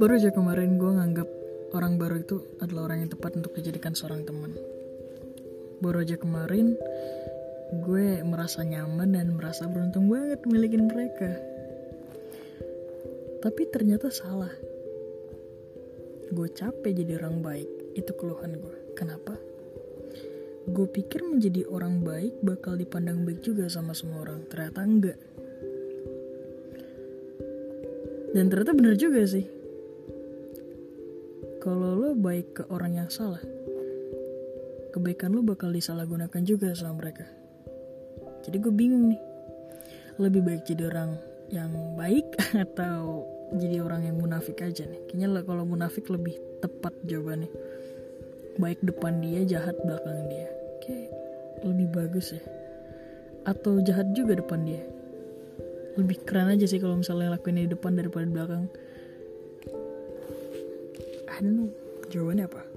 Baru aja kemarin gue nganggap orang baru itu adalah orang yang tepat untuk dijadikan seorang teman. Baru aja kemarin gue merasa nyaman dan merasa beruntung banget milikin mereka. Tapi ternyata salah. Gue capek jadi orang baik, itu keluhan gue. Kenapa? Gue pikir menjadi orang baik bakal dipandang baik juga sama semua orang. Ternyata enggak. Dan ternyata bener juga sih. Kalau lo baik ke orang yang salah, kebaikan lo bakal disalahgunakan juga sama mereka. Jadi gue bingung nih. Lebih baik jadi orang yang baik atau jadi orang yang munafik aja nih. Kayaknya lah kalau munafik lebih tepat jawabannya. Baik depan dia, jahat belakang dia. Kayak lebih bagus ya. Atau jahat juga depan dia. Lebih keren aja sih kalau misalnya lakuin di depan daripada di belakang. I don't. Jawabannya apa?